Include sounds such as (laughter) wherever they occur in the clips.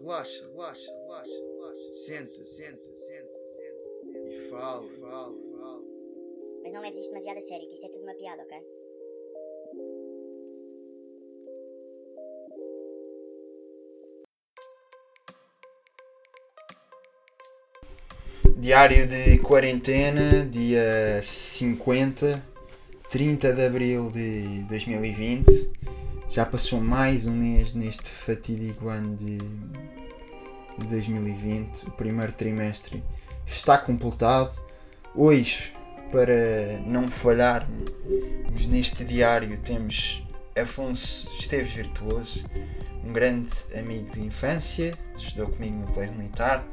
Relaxa, relaxa, relaxa, relaxa. Senta, senta, senta, senta. E fala, fala, fala. Mas não leves isto demasiado a sério, que isto é tudo uma piada, ok? Diário de quarentena, dia 50, 30 de abril de 2020. Já passou mais um mês neste fatídico ano de, de 2020. O primeiro trimestre está completado. Hoje, para não falharmos neste diário, temos Afonso Esteves Virtuoso, um grande amigo de infância, estudou comigo no Colégio Militar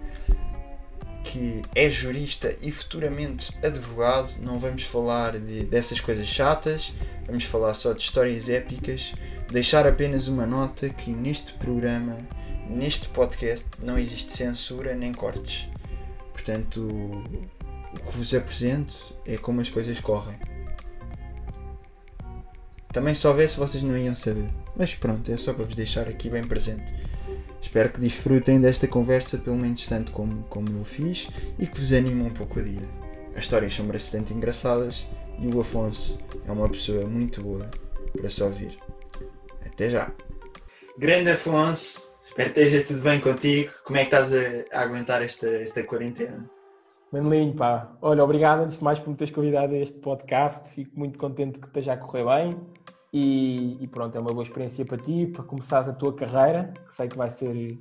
que é jurista e futuramente advogado. Não vamos falar de, dessas coisas chatas, vamos falar só de histórias épicas. Deixar apenas uma nota que neste programa, neste podcast, não existe censura nem cortes. Portanto, o que vos apresento é como as coisas correm. Também se houvesse vocês não iam saber. Mas pronto, é só para vos deixar aqui bem presente. Espero que desfrutem desta conversa pelo menos tanto como, como eu fiz e que vos anime um pouco a dia. As histórias são bastante engraçadas e o Afonso é uma pessoa muito boa para se ouvir. Até já! Grande Afonso, espero que esteja tudo bem contigo. Como é que estás a, a aguentar esta, esta quarentena? Manelinho, pá. Olha, obrigado antes de mais por me teres convidado a este podcast. Fico muito contente que esteja a correr bem. E, e, pronto, é uma boa experiência para ti, para começares a tua carreira, que sei que vai ser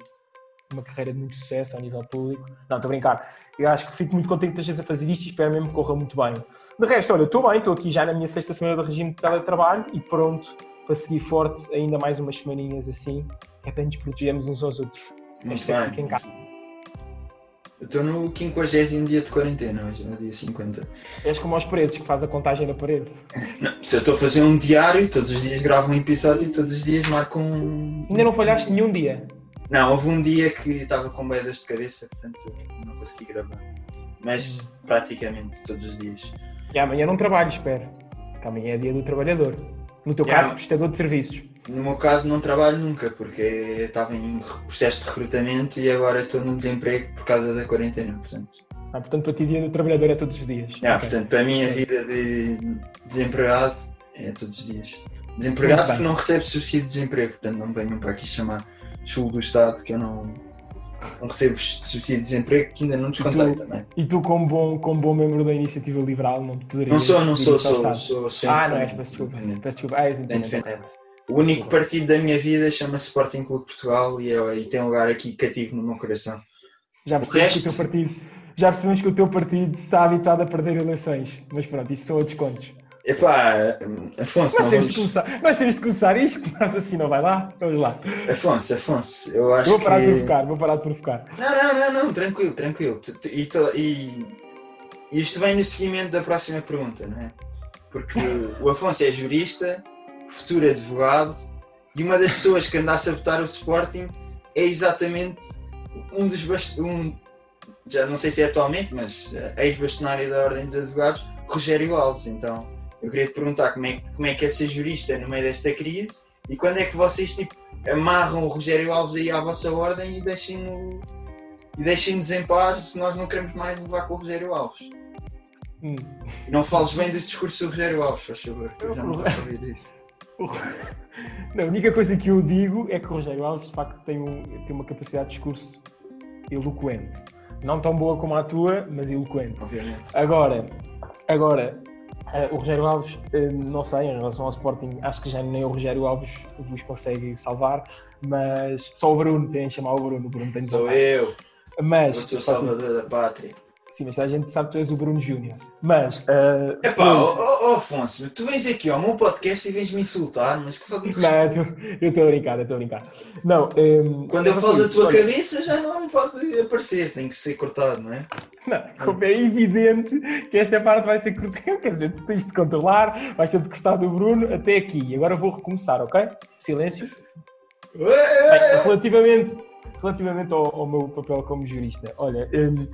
uma carreira de muito sucesso ao nível público. Não, estou a brincar. Eu acho que fico muito contente que estejas a fazer isto e espero mesmo que corra muito bem. De resto, olha, estou bem, estou aqui já na minha sexta semana de regime de teletrabalho e pronto para seguir forte ainda mais umas semaninhas assim, que é para nos protegermos uns aos outros. Muito bem. Em casa. Eu estou no 50 dia de quarentena, hoje no dia 50. És como aos presos que faz a contagem na parede. (laughs) Não, se eu estou a fazer um diário, todos os dias gravo um episódio e todos os dias marco um. Ainda não falhaste nenhum dia? Não, houve um dia que estava com bedas de cabeça, portanto não consegui gravar. Mas hum. praticamente todos os dias. E amanhã não trabalho, espero. Que amanhã é dia do trabalhador. No teu yeah. caso, prestador de serviços. No meu caso não trabalho nunca, porque estava em processo de recrutamento e agora estou no desemprego por causa da quarentena, portanto. Ah, portanto para ti dia do trabalhador é todos os dias. Yeah, okay. Portanto, para mim a vida de desempregado é todos os dias. Desempregado porque não recebe subsídio de desemprego, portanto não venham para aqui chamar chulo do Estado que eu não, não recebo subsídio de desemprego que ainda não descontei também. E tu, como bom, como bom membro da Iniciativa Liberal, não te poderias. Não sou, não sou, sou, sou, sou Ah, não és, peço desculpa. Peço desculpa. Ah, és independente. O único partido da minha vida chama-se Sporting Clube Portugal e, é, e tem um lugar aqui cativo no meu coração. Já percebemos, resto... que o teu partido, já percebemos que o teu partido está habituado a perder eleições, mas pronto, isso são outros contos. Epá, Afonso, nós, temos vamos... começar, nós temos de começar isto, (laughs) mas assim não vai lá, vamos lá. Afonso, Afonso, eu acho vou parar que... de provocar, vou parar de provocar. Não, não, não, não, tranquilo, tranquilo. E, e, isto vem no seguimento da próxima pergunta, não é? Porque o Afonso é jurista, futuro advogado, e uma das pessoas que anda a sabotar o Sporting é exatamente um dos um, já não sei se é atualmente, mas eh, ex-bastonário da Ordem dos Advogados, Rogério Alves. Então, eu queria te perguntar como é, como é que é ser jurista no meio desta crise e quando é que vocês tipo, amarram o Rogério Alves aí à vossa ordem e deixem-no e deixem-nos em paz, nós não queremos mais levar com o Rogério Alves. Hum. Não fales bem do discurso do Rogério Alves, faz favor, eu já não posso ouvir isso. Não, a única coisa que eu digo é que o Rogério Alves, de facto, tem, um, tem uma capacidade de discurso eloquente. Não tão boa como a tua, mas eloquente. Obviamente. Agora, agora uh, o Rogério Alves, uh, não sei, em relação ao Sporting, acho que já nem o Rogério Alves vos consegue salvar, mas só o Bruno tem de chamar o Bruno. O Bruno tem de Sou eu. Mas, eu sou o salvador da pátria. Sim, mas a gente sabe que tu és o Bruno Júnior. Mas. Uh, Epá, oh, oh, Afonso, tu vens aqui ao meu podcast e vens me insultar, mas que fazes. Não, eu estou a brincar, eu estou a brincar. Não, um, Quando eu falo da tua olha, cabeça já não pode aparecer, tem que ser cortado, não é? Não, é evidente que esta parte vai ser cortada, (laughs) quer dizer, tu tens de controlar, vai ser de gostar do Bruno até aqui. Agora vou recomeçar, ok? Silêncio. Bem, relativamente relativamente ao, ao, meu papel como jurista, olha. Um,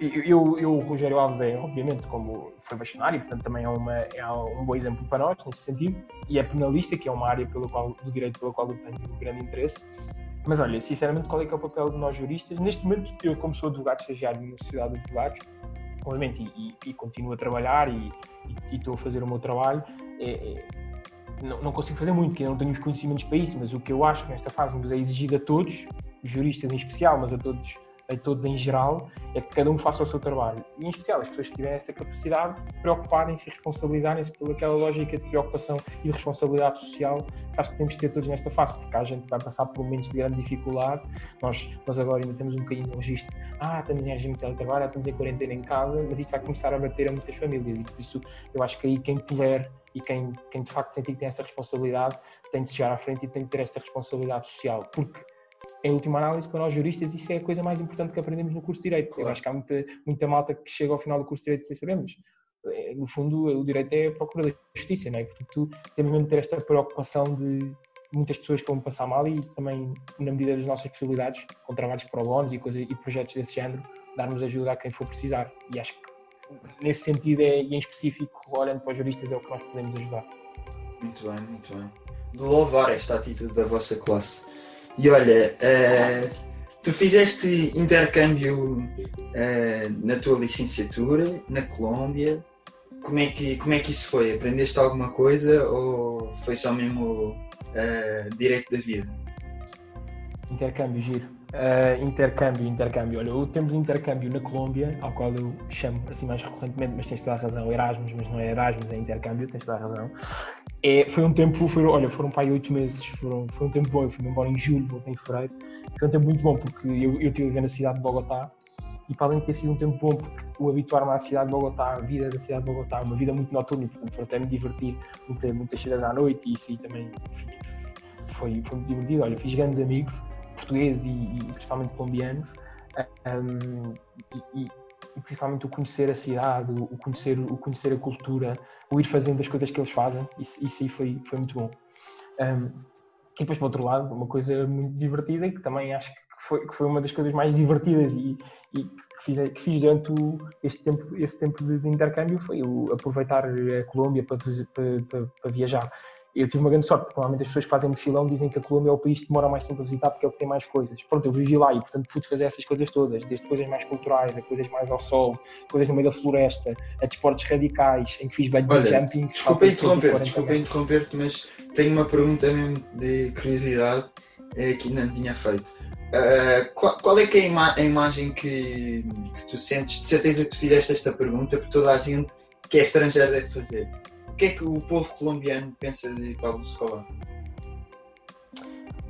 eu, o Rogério Alves é, obviamente, como foi bastonário, portanto também é, uma, é um bom exemplo para nós nesse sentido, e é penalista, que é uma área pelo qual, do direito pela qual eu tenho um grande interesse. Mas olha, sinceramente, qual é que é o papel de nós juristas? Neste momento, eu, como sou advogado estagiário numa sociedade de advogados, obviamente, e, e, e continuo a trabalhar e, e, estou a fazer o meu trabalho, é, é, não, não, consigo fazer muito, porque não tenho os conhecimentos para isso, mas o que eu acho que nesta fase nos é exigido a todos, juristas em especial, mas a todos a todos em geral, é que cada um faça o seu trabalho. E em especial as pessoas que tiverem essa capacidade de preocuparem-se e responsabilizarem-se por aquela lógica de preocupação e de responsabilidade social que acho que temos que ter todos nesta fase, porque a gente vai passar por momentos de grande dificuldade. Nós, nós agora ainda temos um bocadinho de registro, ah, estamos em regime de teletrabalho, estamos em quarentena em casa, mas isto vai começar a bater a muitas famílias e por isso eu acho que aí quem puder e quem, quem de facto sentir que tem essa responsabilidade tem de chegar à frente e tem de ter esta responsabilidade social, porque em última análise, para nós juristas, isso é a coisa mais importante que aprendemos no curso de Direito. Claro. Eu acho que há muita, muita malta que chega ao final do curso de Direito sem sabermos. Eh, no fundo, o direito é a procura da justiça, não é? Portanto, temos mesmo de ter esta preocupação de muitas pessoas que vão passar mal e também, na medida das nossas possibilidades, com trabalhos pro bonos e, coisas, e projetos desse género, darmos ajuda a quem for precisar. E acho que, nesse sentido, é, e em específico, olhando para os juristas, é o que nós podemos ajudar. Muito bem, muito bem. De louvar esta atitude da vossa classe. E olha, uh, tu fizeste intercâmbio uh, na tua licenciatura, na Colômbia. Como é, que, como é que isso foi? Aprendeste alguma coisa ou foi só mesmo uh, direito da vida? Intercâmbio, giro. Uh, intercâmbio, intercâmbio. Olha, o tempo de intercâmbio na Colômbia, ao qual eu chamo assim mais recorrentemente, mas tens toda a razão, Erasmus, mas não é Erasmus, é intercâmbio, tens toda a razão. É, foi um tempo, foi, olha, foram para aí oito meses, foram, foi um tempo bom, eu fui embora em julho, voltei em fevereiro, foi um tempo muito bom porque eu, eu estive a viver na cidade de Bogotá e para além de ter sido um tempo bom porque o habituar-me à cidade de Bogotá, a vida da cidade de Bogotá, uma vida muito noturna, portanto até me divertir, muita, muitas saídas à noite e isso aí também foi, foi muito divertido, olha, fiz grandes amigos, portugueses e, e principalmente colombianos, um, e, e, principalmente o conhecer a cidade, o conhecer, o conhecer a cultura, o ir fazendo as coisas que eles fazem, isso, isso aí foi, foi muito bom. Um, e depois, por outro lado, uma coisa muito divertida e que também acho que foi, que foi uma das coisas mais divertidas e, e que, fiz, que fiz durante o, este tempo, este tempo de, de intercâmbio foi o, aproveitar a Colômbia para, para, para, para viajar eu tive uma grande sorte, porque normalmente as pessoas que fazem mochilão dizem que a Colômbia é o país que demora mais tempo a visitar porque é o que tem mais coisas. Pronto, eu vivi lá e, portanto, pude fazer essas coisas todas, desde coisas mais culturais, a coisas mais ao sol, coisas no meio da floresta, a desportos radicais, em que fiz bungee Olha, jumping. Desculpa interromper, desculpa interromper-te, mas tenho uma pergunta mesmo de curiosidade é, que ainda não tinha feito. Uh, qual, qual, é que é a, ima a imagem que, que, tu sentes? De certeza que tu fizeste esta pergunta, porque toda a gente que é estrangeiro deve fazer que é que o povo colombiano pensa de Pablo Escobar?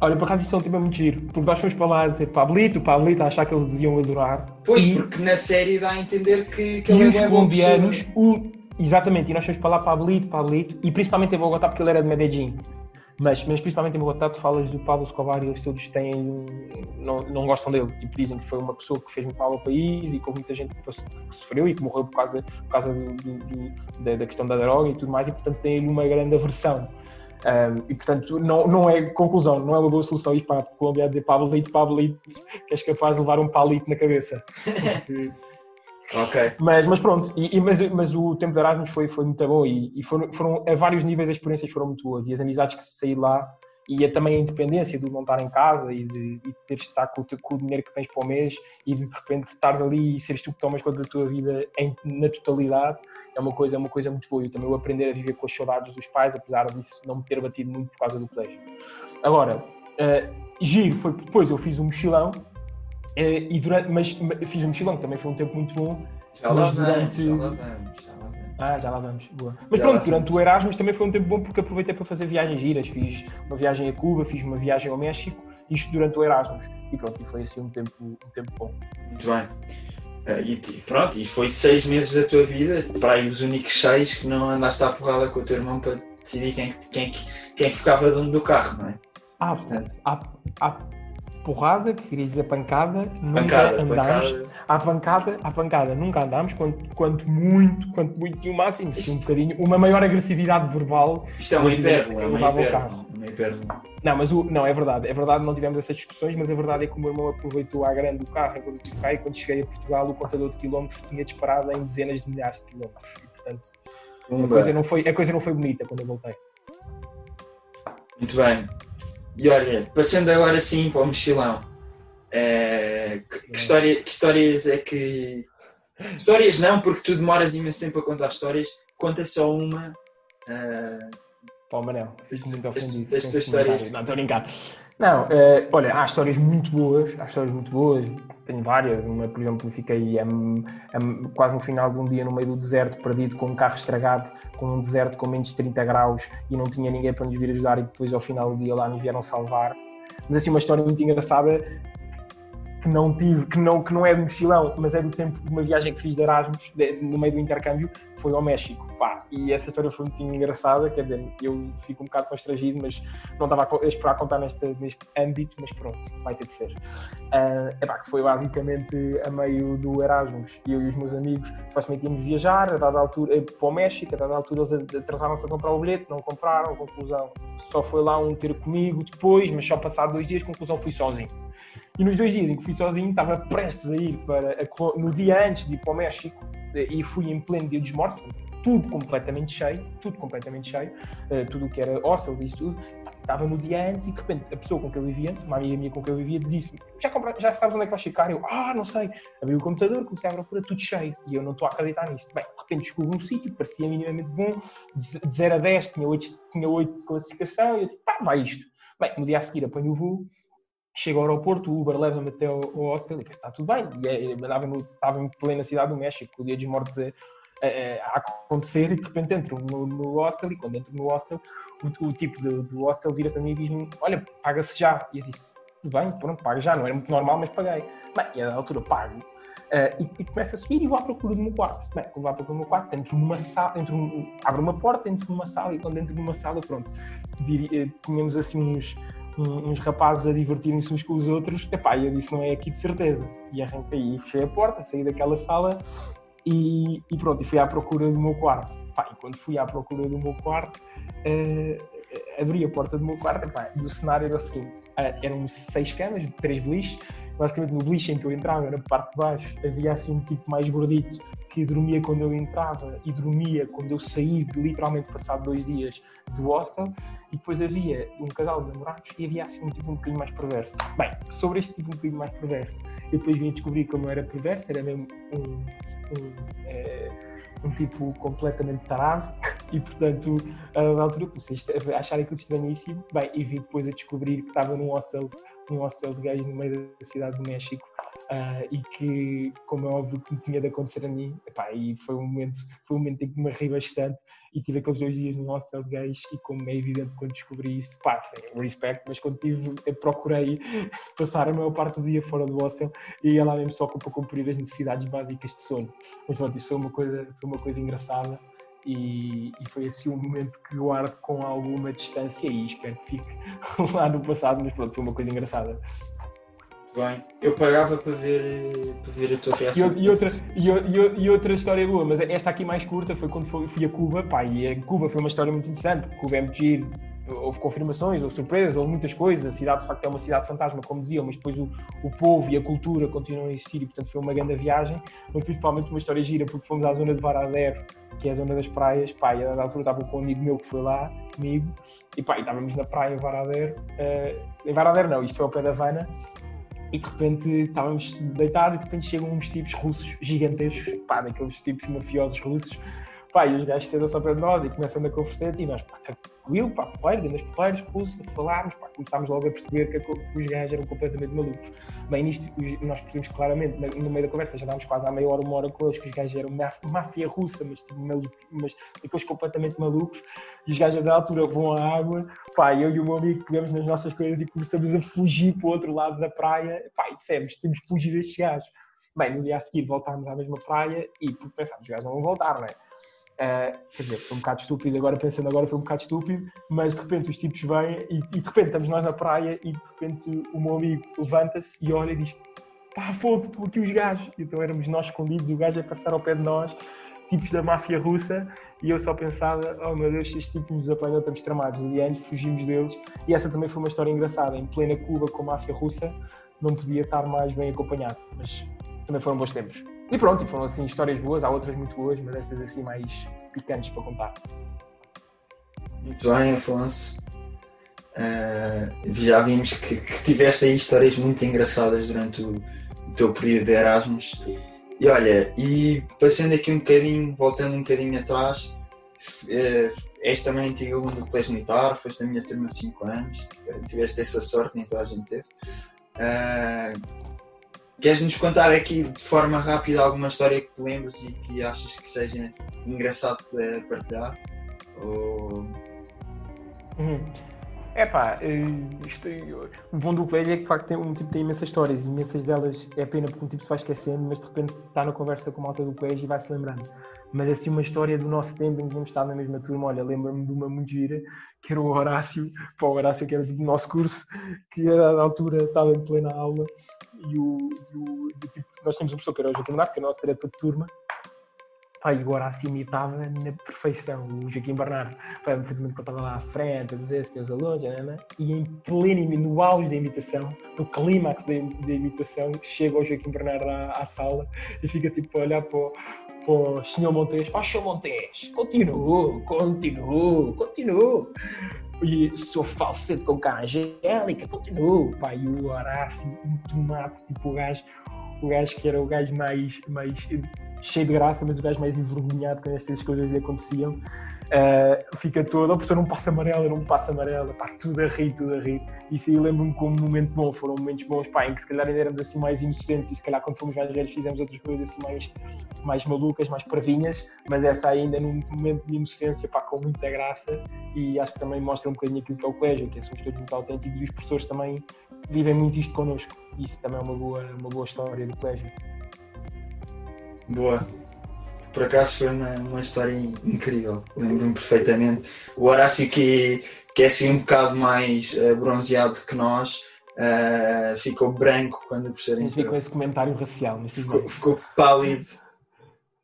Olha, por acaso isso é um tema muito giro, porque nós fomos para lá dizer Pablito, Pablito, a achar que eles iam adorar. Pois, e... porque na série dá a entender que, que ele é os colombianos, o... exatamente, e nós fomos para lá Pablito, Pablito, e principalmente em Bogotá porque ele era de Medellín. Mas, mas principalmente em Bogotá, tu falas do Pablo Escobar e eles todos têm, não, não gostam dele. Tipo, dizem que foi uma pessoa que fez muito mal ao país e houve muita gente que, sofreu e que morreu por causa, por causa do, do, da, da, questão da droga e tudo mais, e portanto tem uma grande aversão. Um, e portanto, não, não é conclusão, não é uma boa solução ir para a Colômbia a dizer Pablito, Pablito, que és capaz de levar um palito na cabeça. Porque, Ok. Mas, mas pronto, e, e, mas, mas o tempo de Erasmus foi, foi muito bom e, e foram, foram, a vários níveis as experiências foram muito boas e as amizades que saí lá e a, também a independência de não estar em casa e de, e teres de estar com o, com o dinheiro que tens para o mês e de, de repente estares ali e seres tu que tomas conta da tua vida em, na totalidade é uma coisa é uma coisa muito boa. e também o aprender a viver com as saudades dos pais, apesar disso não me ter batido muito por causa do colégio. Agora, uh, giro foi depois eu fiz um mochilão e durante, mas, fiz um mochilão, que também foi um tempo muito bom. Já lá durante... vamos, já lá vamos, já lá vamos. Ah, já lá vamos, boa. Mas já pronto, durante o Erasmus também foi um tempo bom porque aproveitei para fazer viagens giras. Fiz uma viagem a Cuba, fiz uma viagem ao México, isto durante o Erasmus. E pronto, e foi assim um tempo, um tempo bom. Muito bem. Uh, e pronto, e foi seis meses da tua vida, para aí os únicos seis que não andaste à porrada com o teu irmão para decidir quem, quem, quem ficava dentro do carro, não é? Ah, portanto, há, há porrada, que querias dizer pancada, nunca pancada, andámos. Pancada. À pancada, à pancada, nunca andámos, quanto, quanto muito, quanto muito e o máximo, Isto... um bocadinho, uma maior agressividade verbal. Isto é uma hipérbole, é uma hipérbole. Não, mas o, não, é verdade, é verdade, não tivemos essas discussões, mas a verdade é que o meu irmão aproveitou à grande o carro enquanto eu estive cá e quando cheguei a Portugal o contador de quilómetros tinha disparado em dezenas de milhares de quilómetros e portanto a coisa, não foi, a coisa não foi bonita quando eu voltei. Muito bem. E olha, passando agora sim para o mochilão. eh, que, que história- que histórias é que. Histórias não, porque tu demoras imenso tempo a contar histórias. Conta só uma. eh, Pá, Manel, fico muito ofendido. tuas histórias. Não, estou a brincar. Não, eh, olha, há histórias muito boas, há histórias muito boas, tenho várias. Uma, por exemplo, fiquei em- em- quase no final de um dia no meio do deserto, perdido, com um carro estragado, com um deserto com menos de 30 graus e não tinha ninguém para nos vir ajudar. E depois, ao final do dia, lá nos vieram salvar. Mas assim, uma história muito engraçada que não tive, que não, que não é de mochilão, mas é do tempo de uma viagem que fiz de Erasmus, de- no meio do intercâmbio, foi ao México. Pá, e essa história foi muito engraçada, quer dizer, eu fico um bocado constrangido, mas não estava a esperar contar neste, neste âmbito, mas pronto, vai ter de ser. Ah, epá, que foi basicamente a meio do Erasmus, eu e os meus amigos, supostamente íamos viajar, a dada altura, eh, para o México, a dada altura eles atrasaram-se a comprar o bilhete, não compraram, conclusão, só foi lá um ter comigo depois, mas só passado dois dias, conclusão, fui sozinho. E nos dois dias em que fui sozinho, estava prestes a ir para. a no dia antes de ir para o México, eh, e fui em pleno dia dos mortos, tudo completamente cheio, tudo completamente cheio, eh, tudo o que era hostels e isso tudo. Estava no dia antes e de repente a pessoa com quem eu vivia, uma amiga minha com quem eu vivia, disse-me: já, já sabes onde é que vais ficar? Eu, ah, não sei. Abri o computador, comecei a procura, tudo cheio. E eu não estou a acreditar nisto. Bem, de repente descobri um sítio, parecia minimamente bom, de de 0 a 10 tinha 8, tinha 8 de classificação, e eu pá, vai isto. Bem, no dia a seguir apanho o voo, chego ao aeroporto, o Uber leva-me até ao, hostel e penso, está tudo bem. E é, estava, no, estava em plena cidade do México, o dia dos mortos a, a- a acontecer, e de repente entro no, no hostel, e quando entro no hostel, o, o tipo do, do hostel vira para mim e diz-me, olha, paga-se já. E eu disse, tudo bem, pronto, pago já, não era muito normal, mas paguei. Bem, e a altura pago. eh, e, e começo a subir e vou à procura do meu quarto. Bem, vou à procura do meu quarto, entro numa sala, entro, num- abro uma porta, entro numa sala e quando entro numa sala, pronto, diri- eh, tínhamos assim uns, um- uns rapazes a divertirem-se uns com os outros, epá, eu disse, não é aqui de certeza. E arranquei e fechei a porta, saí daquela sala e, e pronto, e fui à procura do meu quarto. Pá, e quando fui à procura do meu quarto, eh, abri a porta do meu quarto epá, e o cenário era o seguinte: eh, eram seis camas, três beliches. Basicamente, no beliche em que eu entrava, na parte de baixo, havia assim um tipo mais gordito que dormia quando eu entrava e dormia quando eu saí, literalmente passado dois dias do hostel. E depois havia um casal de namorados e havia assim um tipo um bocadinho mais perverso. Bem, sobre este tipo um bocadinho mais perverso, eu depois vim descobrir que ele não era perverso, era mesmo um, um, eh, um tipo completamente tarado. (laughs) E portanto a dada altura comecei a achar aquilo estranhíssimo. Bem, e vim depois a descobrir que estava num hostel num hostel de gays no meio da cidade do México ah, e que como é óbvio que me tinha de acontecer a mim epá, e foi um momento foi um momento em que me ri bastante e tive aqueles dois dias num hostel gays e como é evidente quando descobri isso, pá, respect, mas quando tive, procurei (laughs) passar a maior parte do dia fora do hostel e ia lá mesmo só para cumprir as necessidades básicas de sono. Mas pronto, isso foi uma coisa, foi uma coisa engraçada e, e foi assim um momento que guardo com alguma distância e espero que fique (laughs) lá no passado, mas pronto, foi uma coisa engraçada. Bem, eu pagava para ver, eh, para ver a tua E, reação. o- e outra, e, e e outra história boa, mas esta aqui mais curta foi quando fui, fui a Cuba, pá, e a Cuba foi uma história muito interessante, porque Cuba é muito giro, houve confirmações, houve surpresas, houve muitas coisas, a cidade de facto é uma cidade fantasma, como diziam, mas depois o, o povo e a cultura continuam a existir e portanto foi uma grande viagem, mas principalmente uma história gira, porque fomos à zona de Varadero, que é a zona das praias, pá, e a dada altura estava com um amigo meu que foi lá comigo, e pá, e estávamos na praia em Varadero, eh, em Varadero não, isto foi ao pé da Havana, e de repente estávamos deitados e de repente chegam uns tipos russos gigantescos, pá, daqueles tipos mafiosos russos, pá, e os gajos sentam-se ao pé de nós e começam a conversar e nós, pá, tranquilo, pá, porreiro, grandes porreiros, russos, a falarmos, pá, começámos logo a perceber que, a que os gajos eram completamente malucos. Bem, nisto nós percebemos claramente, no meio da conversa, já estávamos quase à meia hora, uma hora com eles, que os gajos eram máfia, russa, mas tipo maluco, mas aqueles completamente malucos, e os gajos da altura vão à água, pá, eu e o meu amigo pegamos nas nossas coisas e começamos a fugir para o outro lado da praia, pá, e dissemos, temos que fugir destes gajos. Bem, no dia a seguir voltámos à mesma praia e pensámos, os gajos não vão voltar, não é? Ah, quer dizer, foi um bocado estúpido, agora pensando agora foi um bocado estúpido, mas de repente os tipos vêm e, e de repente estamos nós na praia e de repente o meu amigo levanta-se e olha e diz pá, foda estão aqui os gajos. Então éramos nós escondidos, o gajo a passar ao pé de nós, tipos da máfia russa, e eu só pensava, oh meu Deus, estes tipos nos apanham, estamos tramados. E antes fugimos deles. E essa também foi uma história engraçada, em plena Cuba com a máfia russa, não podia estar mais bem acompanhado, mas também foram bons tempos. E pronto, foram assim histórias boas, há outras muito boas, mas estas assim mais picantes para contar. Muito bem, Afonso. Uh, já vimos que, que, tiveste aí histórias muito engraçadas durante o, o, teu período de Erasmus. E olha, e passando aqui um bocadinho, voltando um bocadinho atrás, uh, és também antigo aluno do Colégio Militar, foste na minha turma 5 anos, tiveste essa sorte, nem toda a gente teve. Uh, Queres nos contar aqui de forma rápida alguma história que te lembres e que achas que seja engraçado de partilhar? Ou... Uhum. É pá, eh, o bom do colégio é que de facto tem, um tipo tem imensas histórias e imensas delas é pena porque um tipo se vai esquecendo, mas de repente está na conversa com a malta do colégio e vai se lembrando. Mas assim, uma história do nosso tempo em que tínhamos estado na mesma turma, olha, lembro-me de uma muito gira, que era o Horácio, para o Horácio que era do nosso curso, que era da altura, estava em plena aula e o, e o tipo, nós tínhamos um professor que era o Joaquim Bernardo, que é o nosso diretor de turma, pá, e agora assim imitava na perfeição o Joaquim Bernardo, pá, perfeitamente que estava lá à frente a dizer se os alunos, né, né, e em pleno, no auge da imitação, no clímax da, imitação, chega o Joaquim Bernardo à, à, sala e fica tipo a olhar para o, para. Montes, ó oh. Montes, continua, continua, continua e sou falsete com cara angélica, continuo, pá, e o Horácio, um tomate, tipo o gajo, o gajo que era o gajo mais, mais cheio de graça, mas o gajo mais envergonhado quando estas coisas aconteciam. Uh, fica todo, o professor não passa amarela, não passa amarela, pá, tudo a rir, tudo a rir. Isso aí lembro-me como um momento bom, foram momentos bons, pá, em que se calhar ainda éramos assim mais inocentes e se calhar quando fomos mais velhos fizemos outras coisas assim mais, mais malucas, mais parvinhas, mas essa ainda num momento de inocência, pá, com muita graça e acho que também mostra um bocadinho aquilo que é o colégio, que é somos todos muito autênticos e os professores também vivem muito isto connosco. Isso também é uma boa, uma boa história do colégio. Boa. Por acaso foi uma, uma história incrível, lembro-me perfeitamente. O Horácio, que, que é assim um bocado mais uh, bronzeado que nós, uh, ficou branco quando o professor entrou. com esse comentário racial. Ficou, ficou pálido.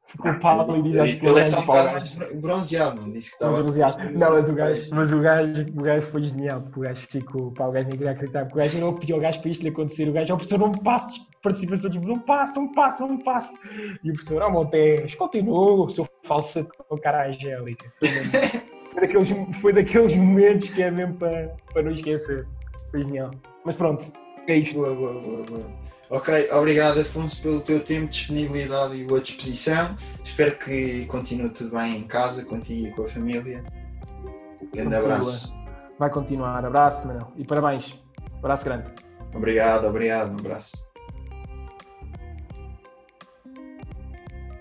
Ficou pálido e disse que ele é só um bocado mais bronzeado, não disse que estava. Bronzeado. Não, mas o gajo, mas o gajo, o gajo foi genial, porque o gajo ficou. Pá, o gajo nem queria acreditar, porque o gajo era o pior gajo para isto lhe acontecer. O gajo, o professor, não me passe participação, tipo, não passe, não passe, não passe. E o professor, oh Montes, continua, o seu falsete com cara angélica. Foi, (laughs) foi, daqueles, foi daqueles momentos que é mesmo para, para não esquecer. Foi genial. Mas pronto, é isto. Boa, boa, boa, boa. Ok, obrigado Afonso pelo teu tempo, disponibilidade e boa disposição. Espero que continue tudo bem em casa, contigo e com a família. Grande abraço. Vai continuar. Abraço, Manuel. E parabéns. Abraço grande. Obrigado, obrigado. Um abraço.